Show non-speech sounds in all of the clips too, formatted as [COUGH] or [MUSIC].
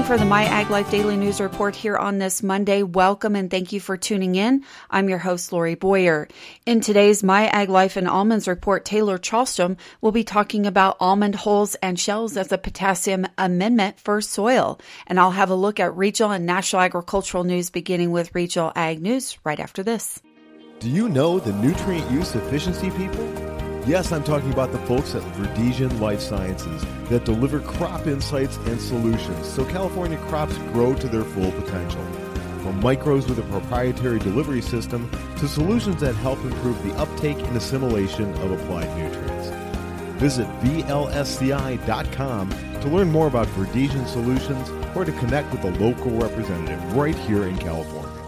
time for the My Ag Life Daily News Report here on this Monday. Welcome and thank you for tuning in. I'm your host, Lori Boyer. In today's My Ag Life and Almonds Report, Taylor Chalstrom will be talking about almond hulls and shells as a potassium amendment for soil. And I'll have a look at regional and national agricultural news beginning with regional ag news right after this. Do you know the nutrient use efficiency people? Yes, I'm talking about the folks at Verdesian Life Sciences that deliver crop insights and solutions so California crops grow to their full potential. From micros with a proprietary delivery system to solutions that help improve the uptake and assimilation of applied nutrients. Visit VLSCI.com to learn more about Verdesian solutions or to connect with a local representative right here in California.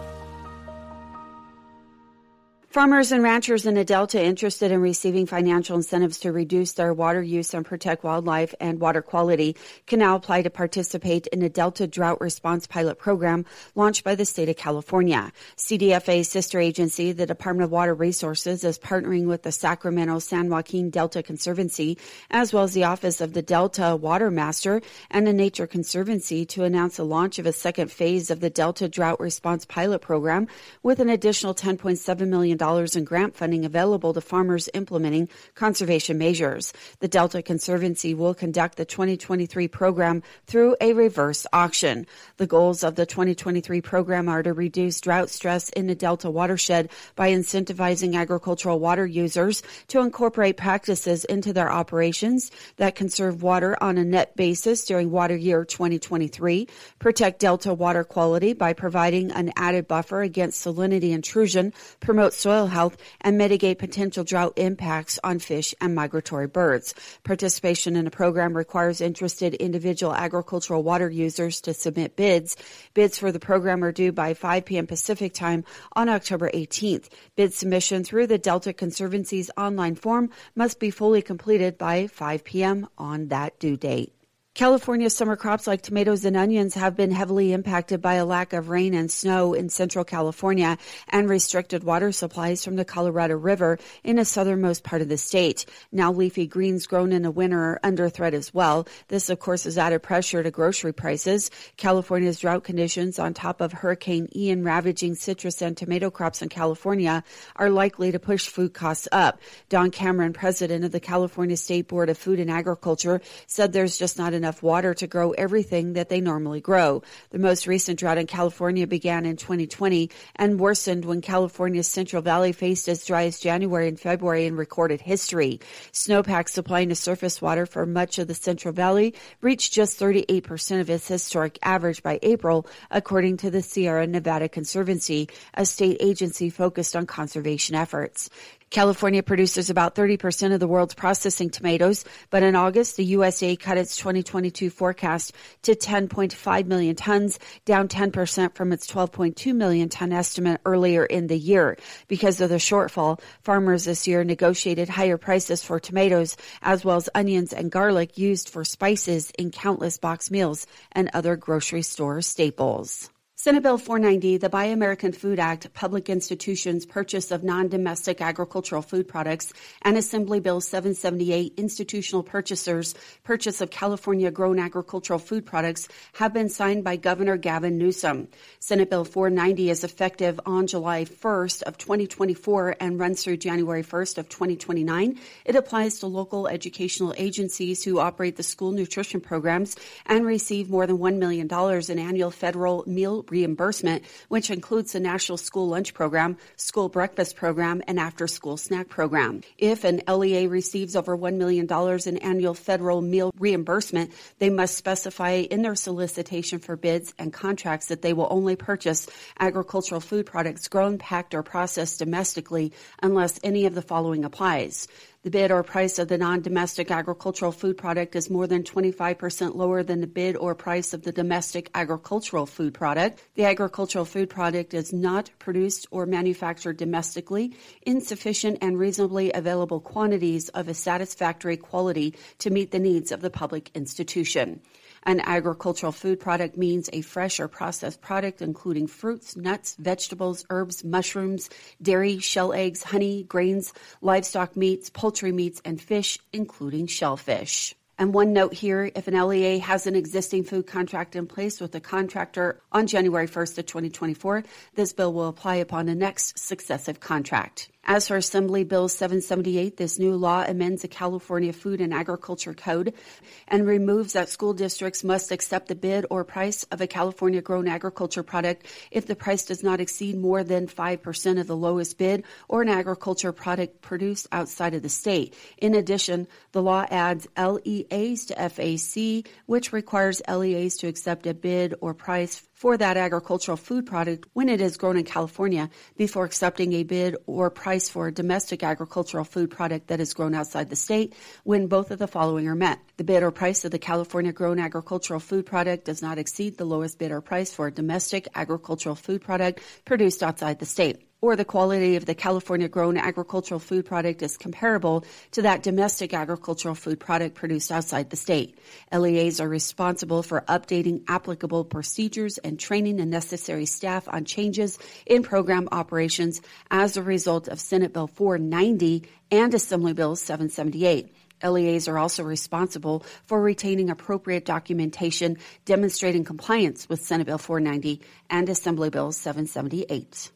Farmers and ranchers in the Delta interested in receiving financial incentives to reduce their water use and protect wildlife and water quality can now apply to participate in the Delta Drought Response Pilot Program launched by the state of California. CDFA's sister agency, the Department of Water Resources, is partnering with the Sacramento San Joaquin Delta Conservancy, as well as the Office of the Delta Water Master and the Nature Conservancy to announce the launch of a second phase of the Delta Drought Response Pilot Program with an additional $10.7 million in grant funding available to farmers implementing conservation measures. The Delta Conservancy will conduct the 2023 program through a reverse auction. The goals of the 2023 program are to reduce drought stress in the Delta watershed by incentivizing agricultural water users to incorporate practices into their operations that conserve water on a net basis during water year 2023, protect Delta water quality by providing an added buffer against salinity intrusion, promote soil soil health and mitigate potential drought impacts on fish and migratory birds. Participation in a program requires interested individual agricultural water users to submit bids. Bids for the program are due by 5 p.m. Pacific time on October 18th. Bid submission through the Delta Conservancy's online form must be fully completed by 5 p.m. on that due date. California's summer crops like tomatoes and onions have been heavily impacted by a lack of rain and snow in central California and restricted water supplies from the Colorado River in the southernmost part of the state. Now leafy greens grown in the winter are under threat as well. This, of course, has added pressure to grocery prices. California's drought conditions on top of Hurricane Ian ravaging citrus and tomato crops in California are likely to push food costs up. Don Cameron, president of the California State Board of Food and Agriculture, said there's just not enough enough water to grow everything that they normally grow. The most recent drought in California began in 2020 and worsened when California's Central Valley faced its driest January and February in recorded history. Snowpack supplying the surface water for much of the Central Valley reached just 38% of its historic average by April, according to the Sierra Nevada Conservancy, a state agency focused on conservation efforts. California produces about 30% of the world's processing tomatoes, but in August, the USDA cut its 2022 forecast to 10.5 million tons, down 10% from its 12.2 million ton estimate earlier in the year. Because of the shortfall, farmers this year negotiated higher prices for tomatoes as well as onions and garlic used for spices in countless box meals and other grocery store staples. Senate Bill 490, the Buy American Food Act, Public Institutions Purchase of Non-Domestic Agricultural Food Products, and Assembly Bill 778, Institutional Purchasers Purchase of California Grown Agricultural Food Products, have been signed by Governor Gavin Newsom. Senate Bill 490 is effective on July 1st of 2024 and runs through January 1st of 2029. It applies to local educational agencies who operate the school nutrition programs and receive more than $1 million in annual federal meal reimbursement, which includes the National School Lunch Program, School Breakfast Program, and After School Snack Program. If an LEA receives over $1 million in annual federal meal reimbursement, they must specify in their solicitation for bids and contracts that they will only purchase agricultural food products grown, packed, or processed domestically unless any of the following applies. The bid or price of the non-domestic agricultural food product is more than 25% lower than the bid or price of the domestic agricultural food product. The agricultural food product is not produced or manufactured domestically in sufficient and reasonably available quantities of a satisfactory quality to meet the needs of the public institution. An agricultural food product means a fresh or processed product including fruits, nuts, vegetables, herbs, mushrooms, dairy, shell eggs, honey, grains, livestock meats, poultry meats, and fish, including shellfish. And one note here, if an LEA has an existing food contract in place with a contractor on January 1st of 2024, this bill will apply upon the next successive contract. As for Assembly Bill 778, this new law amends the California Food and Agriculture Code and removes that school districts must accept the bid or price of a California grown agriculture product if the price does not exceed more than 5% of the lowest bid or an agriculture product produced outside of the state. In addition, the law adds LEAs to FAC, which requires LEAs to accept a bid or price for that agricultural food product when it is grown in California before accepting a bid or price for a domestic agricultural food product that is grown outside the state when both of the following are met. The bid or price of the California grown agricultural food product does not exceed the lowest bid or price for a domestic agricultural food product produced outside the state or the quality of the California grown agricultural food product is comparable to that domestic agricultural food product produced outside the state. LEAs are responsible for updating applicable procedures and training the necessary staff on changes in program operations as a result of Senate Bill 490 and Assembly Bill 778. LEAs are also responsible for retaining appropriate documentation demonstrating compliance with Senate Bill 490 and Assembly Bill 778.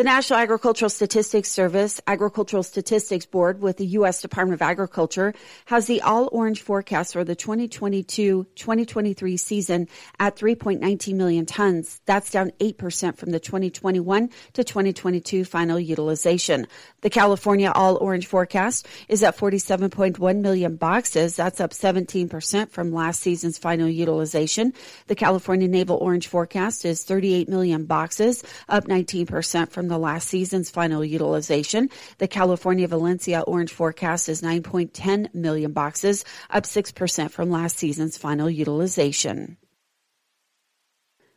The National Agricultural Statistics Service, Agricultural Statistics Board with the U.S. Department of Agriculture has the all orange forecast for the 2022-2023 season at 3.19 million tons. That's down 8% from the 2021 to 2022 final utilization. The California all orange forecast is at 47.1 million boxes. That's up 17% from last season's final utilization. The California Navel orange forecast is 38 million boxes, up 19% from the last season's final utilization. The California Valencia orange forecast is 9.10 million boxes, up 6% from last season's final utilization.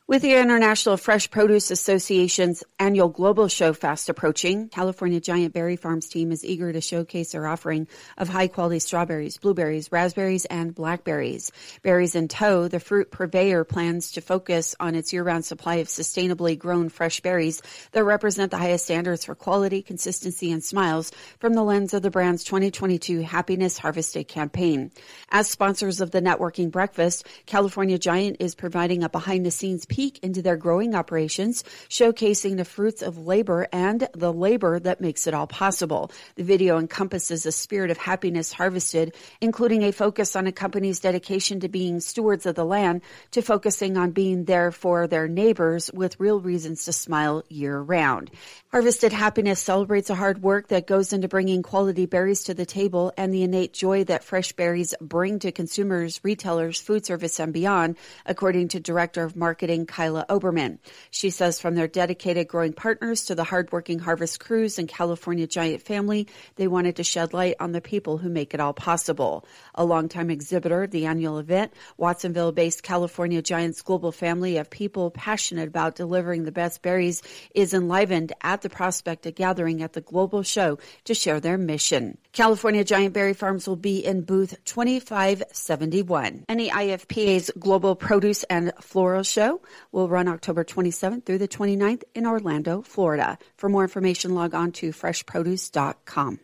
With the International Fresh Produce Association's annual global show fast approaching, California Giant Berry Farms team is eager to showcase their offering of high quality strawberries, blueberries, raspberries, and blackberries. Berries in tow, the fruit purveyor plans to focus on its year-round supply of sustainably grown fresh berries that represent the highest standards for quality, consistency, and smiles from the lens of the brand's 2022 Happiness Harvested campaign. As sponsors of the networking breakfast, California Giant is providing a behind the scenes peek into their growing operations, showcasing the fruits of labor and the labor that makes it all possible. The video encompasses a spirit of happiness harvested, including a focus on a company's dedication to being stewards of the land to focusing on being there for their neighbors with real reasons to smile year round. Harvested Happiness celebrates the hard work that goes into bringing quality berries to the table and the innate joy that fresh berries bring to consumers, retailers, food service, and beyond, according to Director of Marketing Kyla Oberman. She says from their dedicated growing partners to the hardworking harvest crews and California Giant family, they wanted to shed light on the people who make it all possible. A longtime exhibitor of the annual event, Watsonville-based California Giants global family of people passionate about delivering the best berries is enlivened at the prospect of gathering at the global show to share their mission. California Giant Berry Farms will be in booth 2571. NAIFPA's Global Produce and Floral Show will run October 27th through the 29th in Orlando, Florida. For more information, log on to freshproduce.com.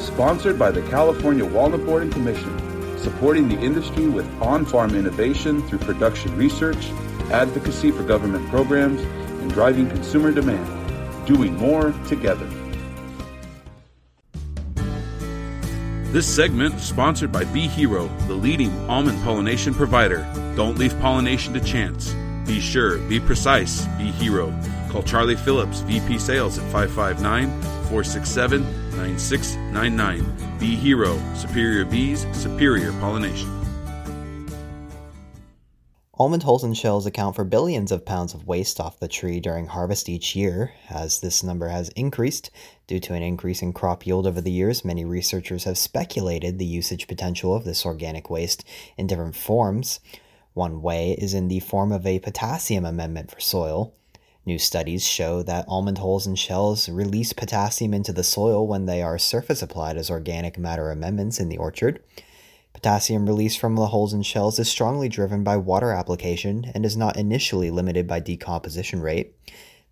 Sponsored by the California Walnut Board and Commission, supporting the industry with on-farm innovation through production research, advocacy for government programs, and driving consumer demand, doing more together. This segment is sponsored by Bee Hero, the leading almond pollination provider. Don't leave pollination to chance. Be sure, be precise, be hero. Call Charlie Phillips, VP Sales at 559 467 9699. Be Hero, superior bees, superior pollination. Almond hulls and shells account for billions of pounds of waste off the tree during harvest each year. As this number has increased due to an increase in crop yield over the years, many researchers have speculated the usage potential of this organic waste in different forms. One way is in the form of a potassium amendment for soil. New studies show that almond hulls and shells release potassium into the soil when they are surface applied as organic matter amendments in the orchard. Potassium release from the hulls and shells is strongly driven by water application and is not initially limited by decomposition rate.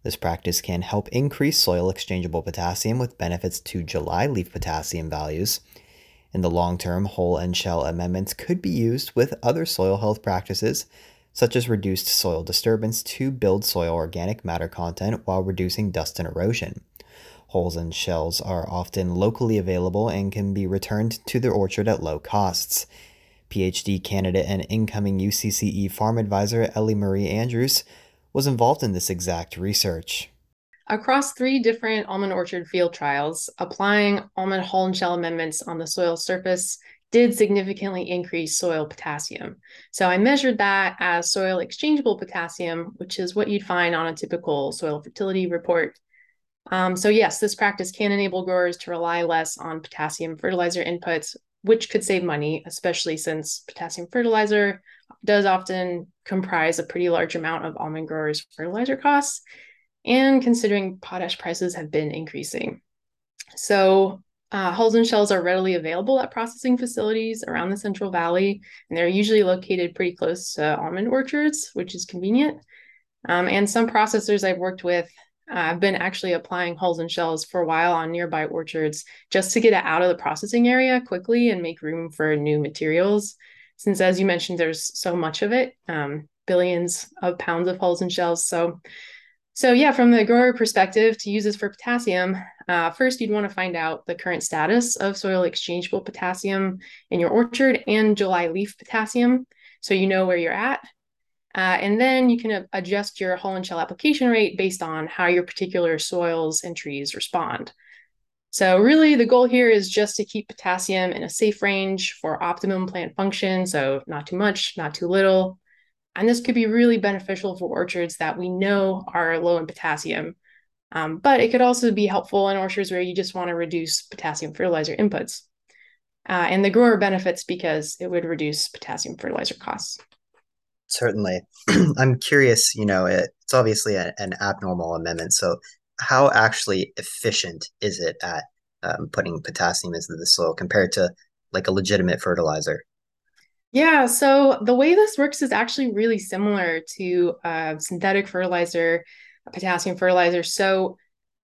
This practice can help increase soil exchangeable potassium with benefits to July leaf potassium values. In the long term, hull and shell amendments could be used with other soil health practices, such as reduced soil disturbance, to build soil organic matter content while reducing dust and erosion. Hulls and shells are often locally available and can be returned to the orchard at low costs. PhD candidate and incoming UCCE farm advisor Ellie Marie Andrews was involved in this exact research. Across three different almond orchard field trials, applying almond hull and shell amendments on the soil surface did significantly increase soil potassium. So I measured that as soil exchangeable potassium, which is what you'd find on a typical soil fertility report. Um, so yes, this practice can enable growers to rely less on potassium fertilizer inputs which could save money, especially since potassium fertilizer does often comprise a pretty large amount of almond growers' fertilizer costs, and considering potash prices have been increasing. So, uh, hulls and shells are readily available at processing facilities around the Central Valley, and they're usually located pretty close to almond orchards, which is convenient. Um, and some processors I've worked with I've been actually applying hulls and shells for a while on nearby orchards just to get it out of the processing area quickly and make room for new materials. Since, as you mentioned, there's so much of it, um, billions of pounds of hulls and shells. So, so yeah, from the grower perspective, to use this for potassium, uh, first you'd want to find out the current status of soil exchangeable potassium in your orchard and July leaf potassium, so you know where you're at. Uh, and then you can adjust your hull and shell application rate based on how your particular soils and trees respond. So really the goal here is just to keep potassium in a safe range for optimum plant function. So not too much, not too little. And this could be really beneficial for orchards that we know are low in potassium. Um, but it could also be helpful in orchards where you just want to reduce potassium fertilizer inputs. Uh, and the grower benefits because it would reduce potassium fertilizer costs. Certainly. [CLEARS THROAT] I'm curious, you know, it, it's obviously a, an abnormal amendment. So, how actually efficient is it at um, putting potassium into the soil compared to like a legitimate fertilizer? Yeah, so the way this works is actually really similar to uh, synthetic fertilizer, potassium fertilizer. So,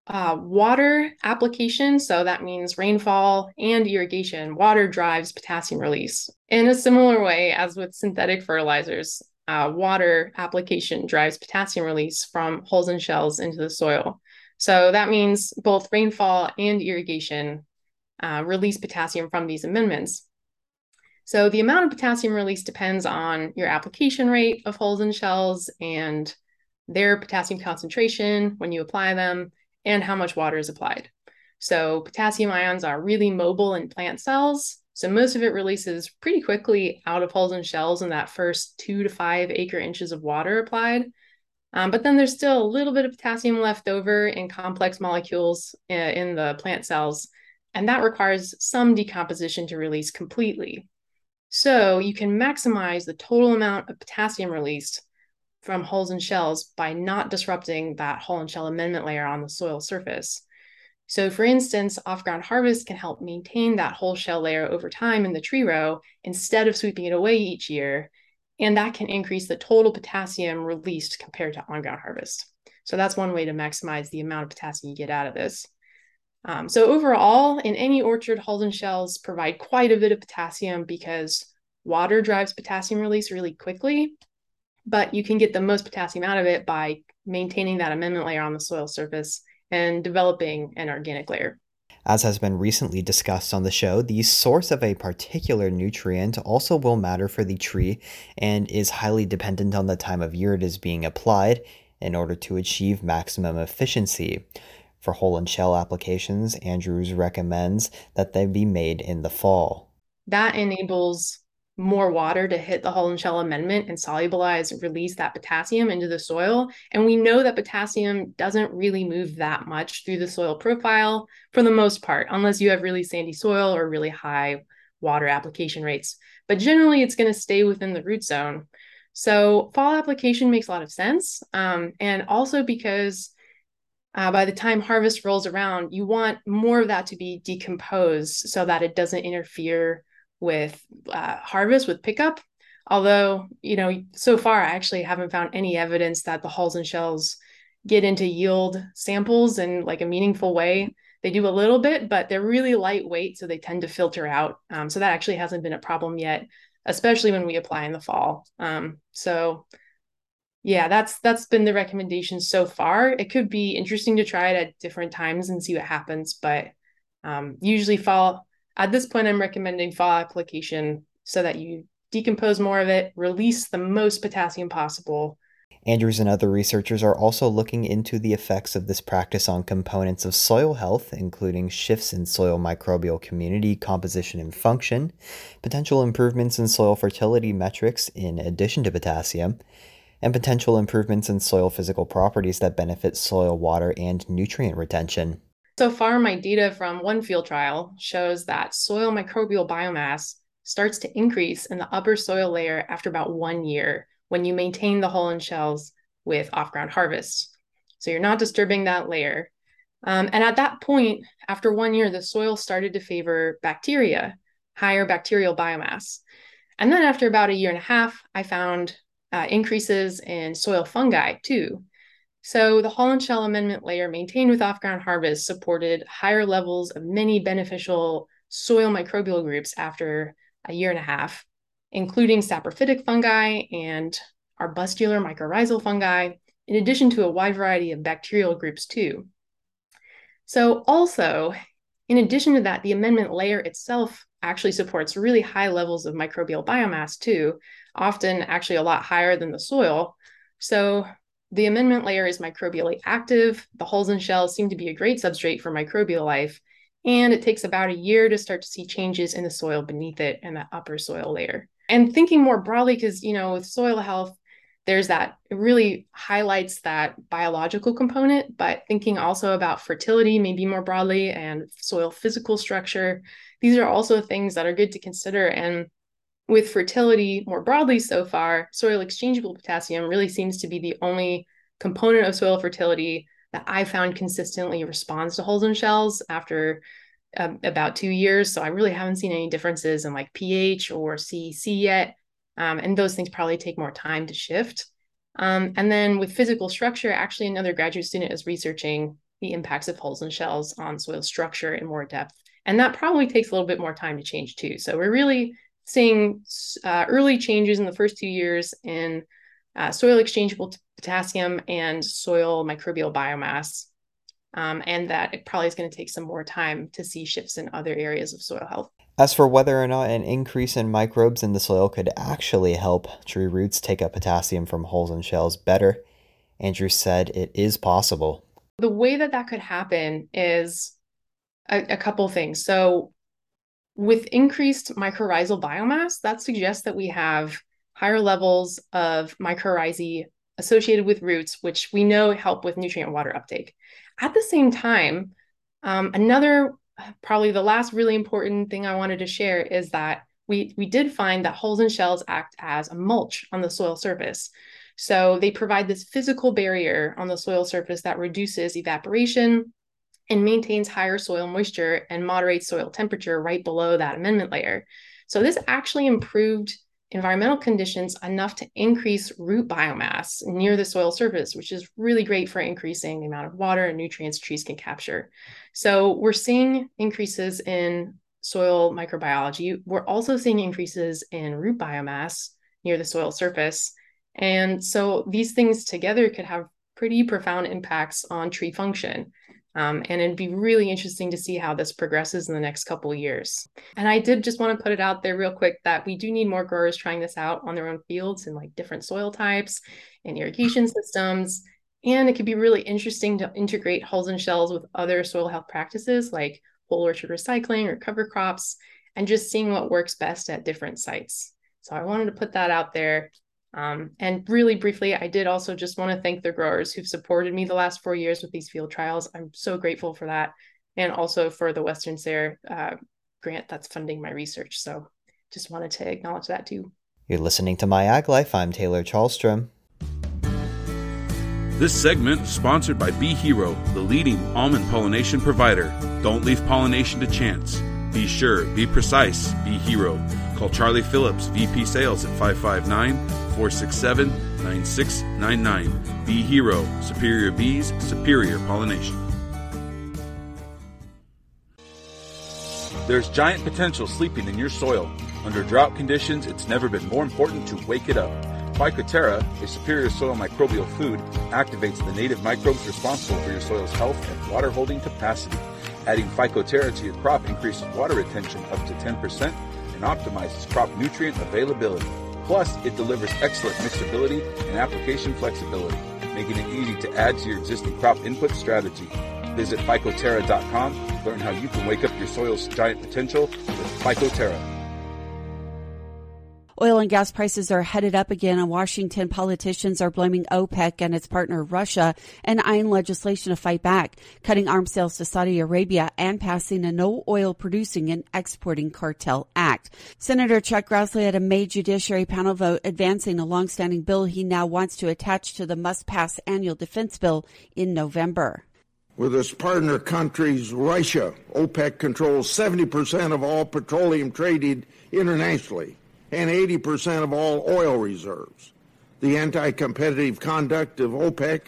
uh, water application, so that means rainfall and irrigation, water drives potassium release in a similar way as with synthetic fertilizers uh, water application drives potassium release from hulls and shells into the soil. So that means both rainfall and irrigation uh, release potassium from these amendments. So the amount of potassium release depends on your application rate of hulls and shells and their potassium concentration when you apply them and how much water is applied. So potassium ions are really mobile in plant cells so most of it releases pretty quickly out of hulls and shells in that first two to five acre inches of water applied. Um, but then there's still a little bit of potassium left over in complex molecules uh, in the plant cells, and that requires some decomposition to release completely. So you can maximize the total amount of potassium released from hulls and shells by not disrupting that hull and shell amendment layer on the soil surface. So, for instance, off ground harvest can help maintain that whole shell layer over time in the tree row instead of sweeping it away each year. And that can increase the total potassium released compared to on ground harvest. So, that's one way to maximize the amount of potassium you get out of this. Um, so, overall, in any orchard, hulls and shells provide quite a bit of potassium because water drives potassium release really quickly. But you can get the most potassium out of it by maintaining that amendment layer on the soil surface and developing an organic layer. As has been recently discussed on the show, the source of a particular nutrient also will matter for the tree and is highly dependent on the time of year it is being applied in order to achieve maximum efficiency. For hull and shell applications, Andrews recommends that they be made in the fall. That enables more water to hit the hull and shell amendment and solubilize and release that potassium into the soil. And we know that potassium doesn't really move that much through the soil profile for the most part unless you have really sandy soil or really high water application rates. But generally it's going to stay within the root zone. So fall application makes a lot of sense um, and also because uh, by the time harvest rolls around you want more of that to be decomposed so that it doesn't interfere with uh, harvest with pickup. Although, you know, so far I actually haven't found any evidence that the hulls and shells get into yield samples in like a meaningful way. they do a little bit, but they're really lightweight, so they tend to filter out. Um, so that actually hasn't been a problem yet, especially when we apply in the fall. Um, so yeah, that's that's been the recommendation so far. It could be interesting to try it at different times and see what happens, but um, usually fall at this point, I'm recommending fall application so that you decompose more of it, release the most potassium possible, Andrews and other researchers are also looking into the effects of this practice on components of soil health, including shifts in soil microbial community composition and function, potential improvements in soil fertility metrics in addition to potassium, and potential improvements in soil physical properties that benefit soil water and nutrient retention. So far, my data from one field trial shows that soil microbial biomass starts to increase in the upper soil layer after about one year when you maintain the hull and shells with off ground harvest. So you're not disturbing that layer. Um, and at that point, after one year, the soil started to favor bacteria, higher bacterial biomass. And then after about a year and a half, I found uh, increases in soil fungi too. So the hull and shell amendment layer maintained with off ground harvest supported higher levels of many beneficial soil microbial groups after a year and a half including saprophytic fungi and arbuscular mycorrhizal fungi, in addition to a wide variety of bacterial groups too. So also, in addition to that, the amendment layer itself actually supports really high levels of microbial biomass too, often actually a lot higher than the soil. So the amendment layer is microbially active. The hulls and shells seem to be a great substrate for microbial life. And it takes about a year to start to see changes in the soil beneath it and that upper soil layer and thinking more broadly because you know with soil health there's that it really highlights that biological component but thinking also about fertility maybe more broadly and soil physical structure these are also things that are good to consider and with fertility more broadly so far soil exchangeable potassium really seems to be the only component of soil fertility that i found consistently responds to hulls and shells after um, about two years. So I really haven't seen any differences in like pH or CEC yet. Um, and those things probably take more time to shift. Um, and then with physical structure, actually, another graduate student is researching the impacts of hulls and shells on soil structure in more depth. And that probably takes a little bit more time to change too. So we're really seeing uh, early changes in the first two years in uh, soil exchangeable potassium and soil microbial biomass um, and that it probably is going to take some more time to see shifts in other areas of soil health. As for whether or not an increase in microbes in the soil could actually help tree roots take up potassium from hulls and shells better, Andrew said it is possible. The way that that could happen is a, a couple things. So, with increased mycorrhizal biomass, that suggests that we have higher levels of mycorrhizae associated with roots, which we know help with nutrient water uptake. At the same time, um, another probably the last really important thing I wanted to share is that we we did find that hulls and shells act as a mulch on the soil surface. So they provide this physical barrier on the soil surface that reduces evaporation and maintains higher soil moisture and moderates soil temperature right below that amendment layer. So this actually improved environmental conditions enough to increase root biomass near the soil surface, which is really great for increasing the amount of water and nutrients trees can capture. So we're seeing increases in soil microbiology. We're also seeing increases in root biomass near the soil surface. And so these things together could have pretty profound impacts on tree function. Um, and it'd be really interesting to see how this progresses in the next couple years. And I did just want to put it out there real quick that we do need more growers trying this out on their own fields in like different soil types and irrigation systems. And it could be really interesting to integrate hulls and shells with other soil health practices like whole orchard recycling or cover crops, and just seeing what works best at different sites. So I wanted to put that out there um, and really briefly, I did also just want to thank the growers who've supported me the last four years with these field trials. I'm so grateful for that. And also for the Western SARE uh, grant that's funding my research. So just wanted to acknowledge that too. You're listening to My Ag Life. I'm Taylor Chalstrom. This segment is sponsored by Bee Hero, the leading almond pollination provider. Don't leave pollination to chance. Be sure, be precise, be hero. Call Charlie Phillips, VP Sales at 559 467 9699. Bee Hero, superior bees, superior pollination. There's giant potential sleeping in your soil. Under drought conditions, it's never been more important to wake it up. Phycoterra, a superior soil microbial food, activates the native microbes responsible for your soil's health and water holding capacity. Adding Phycoterra to your crop increases water retention up to 10% and optimizes crop nutrient availability. Plus, it delivers excellent mixability and application flexibility, making it easy to add to your existing crop input strategy. Visit phycoterra.com. Learn how you can wake up your soil's giant potential with Phycoterra. Oil and gas prices are headed up again, and Washington politicians are blaming OPEC and its partner Russia and eyeing legislation to fight back, cutting arms sales to Saudi Arabia and passing a no oil producing and exporting cartel act. Senator Chuck Grassley had a May judiciary panel vote advancing a longstanding bill he now wants to attach to the must pass annual defense bill in November. With its partner countries, Russia, OPEC controls 70% of all petroleum traded internationally and 80% of all oil reserves. The anti competitive conduct of OPEC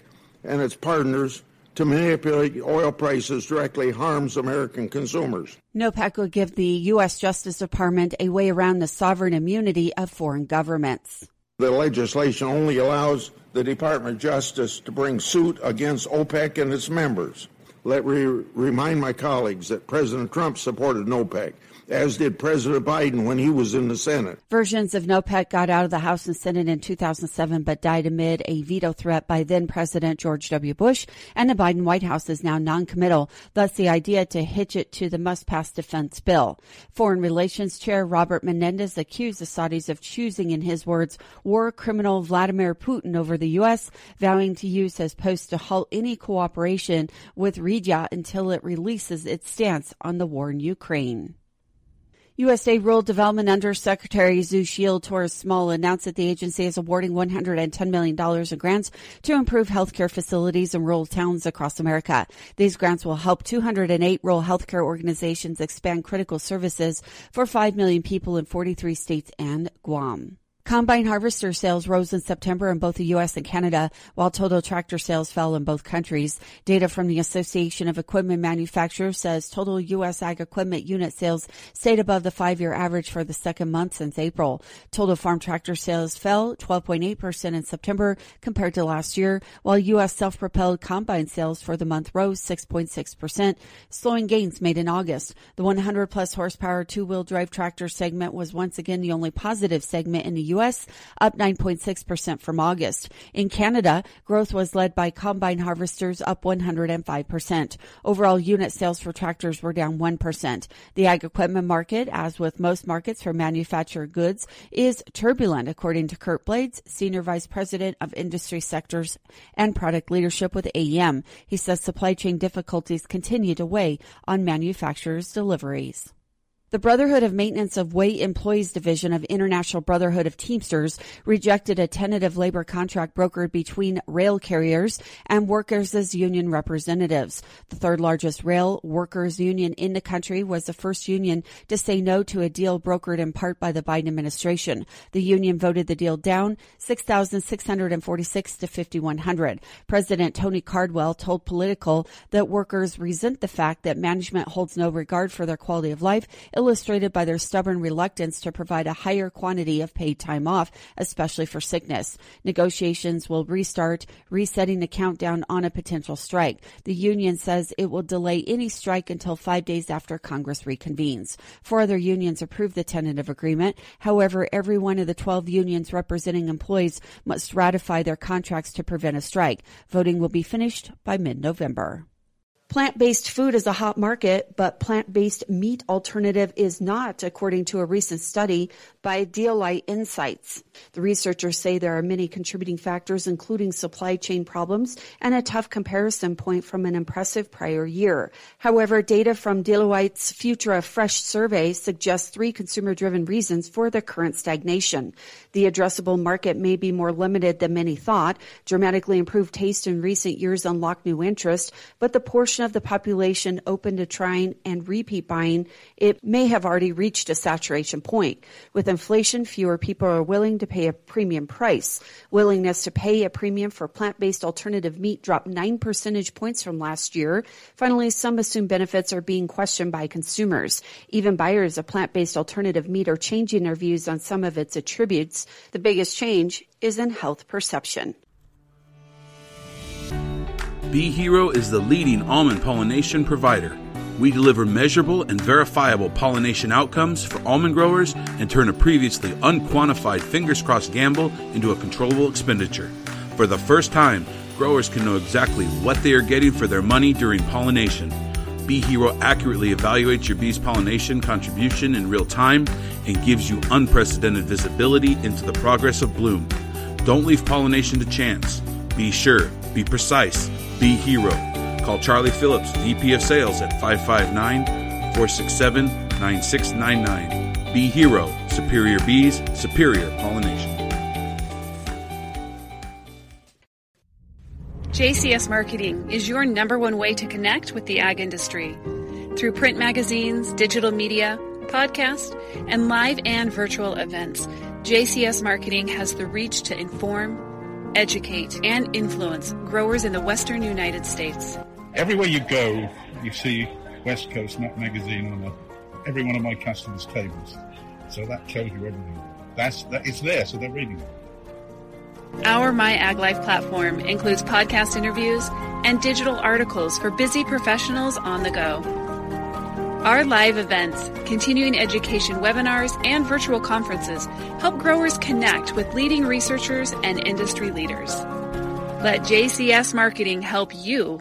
and its partners to manipulate oil prices directly harms American consumers. NOPEC would give the U.S. Justice Department a way around the sovereign immunity of foreign governments. The legislation only allows the Department of Justice to bring suit against OPEC and its members. Let me remind my colleagues that President Trump supported NOPEC as did President Biden when he was in the Senate. Versions of NOPEC got out of the House and Senate in 2007, but died amid a veto threat by then President George W. Bush, and the Biden White House is now noncommittal, thus the idea to hitch it to the must-pass defense bill. Foreign Relations Chair Robert Menendez accused the Saudis of choosing, in his words, war criminal Vladimir Putin over the U.S., vowing to use his post to halt any cooperation with Riyadh until it releases its stance on the war in Ukraine. USDA Rural Development Undersecretary Xochitl Torres-Small announced that the agency is awarding $110 million in grants to improve healthcare facilities in rural towns across America. These grants will help 208 rural healthcare organizations expand critical services for 5 million people in 43 states and Guam. Combine harvester sales rose in September in both the U.S. and Canada, while total tractor sales fell in both countries. Data from the Association of Equipment Manufacturers says total U.S. ag equipment unit sales stayed above the five-year average for the second month since April. Total farm tractor sales fell 12.8% in September compared to last year, while U.S. self-propelled combine sales for the month rose 6.6%, slowing gains made in August. The 100 plus horsepower two-wheel drive tractor segment was once again the only positive segment in the U.S. U.S., up 9.6% from August. In Canada, growth was led by combine harvesters up 105%. Overall unit sales for tractors were down 1%. The ag equipment market, as with most markets for manufactured goods, is turbulent, according to Curt Blades, Senior Vice President of Industry Sectors and Product Leadership with AEM. He says supply chain difficulties continue to weigh on manufacturers' deliveries. The Brotherhood of Maintenance of Way Employees Division of International Brotherhood of Teamsters rejected a tentative labor contract brokered between rail carriers and workers as union representatives. The third largest rail workers union in the country was the first union to say no to a deal brokered in part by the Biden administration. The union voted the deal down 6,646 to 5,100. President Tony Cardwell told Politico that workers resent the fact that management holds no regard for their quality of life illustrated by their stubborn reluctance to provide a higher quantity of paid time off, especially for sickness. Negotiations will restart, resetting the countdown on a potential strike. The union says it will delay any strike until five days after Congress reconvenes. Four other unions approved the tentative agreement. However, every one of the 12 unions representing employees must ratify their contracts to prevent a strike. Voting will be finished by mid-November. Plant-based food is a hot market, but plant-based meat alternative is not, according to a recent study by Deloitte Insights. The researchers say there are many contributing factors, including supply chain problems and a tough comparison point from an impressive prior year. However, data from Deloitte's Future of Fresh survey suggests three consumer-driven reasons for the current stagnation. The addressable market may be more limited than many thought. Dramatically improved taste in recent years unlocked new interest, but the portion of the population open to trying and repeat buying, it may have already reached a saturation point. With inflation, fewer people are willing to pay a premium price. Willingness to pay a premium for plant-based alternative meat dropped 9 percentage points from last year. Finally, some assumed benefits are being questioned by consumers. Even buyers of plant-based alternative meat are changing their views on some of its attributes. The biggest change is in health perception. Bee Hero is the leading almond pollination provider. We deliver measurable and verifiable pollination outcomes for almond growers and turn a previously unquantified fingers crossed gamble into a controllable expenditure. For the first time, growers can know exactly what they are getting for their money during pollination. Bee Hero accurately evaluates your bee's pollination contribution in real time and gives you unprecedented visibility into the progress of bloom. Don't leave pollination to chance. Be sure, be precise, be Hero. Call Charlie Phillips, VP of Sales at 559 467 9699. Bee Hero. Superior bees, superior pollination. JCS Marketing is your number one way to connect with the ag industry. Through print magazines, digital media, podcast, and live and virtual events, JCS Marketing has the reach to inform, educate, and influence growers in the western United States. Everywhere you go, you see West Coast Nut Magazine on a, every one of my customers' tables. So that tells you everything. That's that, it's there, so they're reading it. Our My Ag Life platform includes podcast interviews and digital articles for busy professionals on the go. Our live events, continuing education webinars, and virtual conferences help growers connect with leading researchers and industry leaders. Let JCS Marketing help you